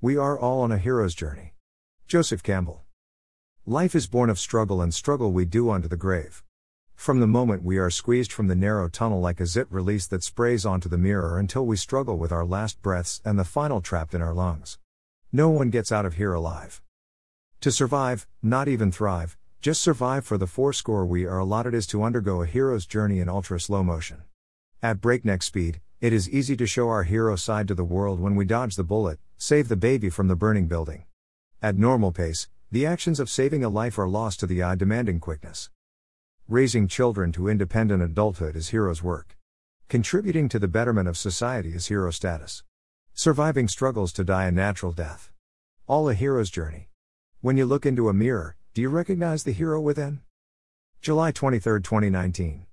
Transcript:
We are all on a hero's journey. Joseph Campbell. Life is born of struggle, and struggle we do unto the grave. From the moment we are squeezed from the narrow tunnel like a zit release that sprays onto the mirror until we struggle with our last breaths and the final trapped in our lungs. No one gets out of here alive. To survive, not even thrive, just survive for the fourscore we are allotted is to undergo a hero's journey in ultra slow motion. At breakneck speed, it is easy to show our hero side to the world when we dodge the bullet, save the baby from the burning building. At normal pace, the actions of saving a life are lost to the eye, demanding quickness. Raising children to independent adulthood is hero's work. Contributing to the betterment of society is hero status. Surviving struggles to die a natural death. All a hero's journey. When you look into a mirror, do you recognize the hero within? July 23, 2019.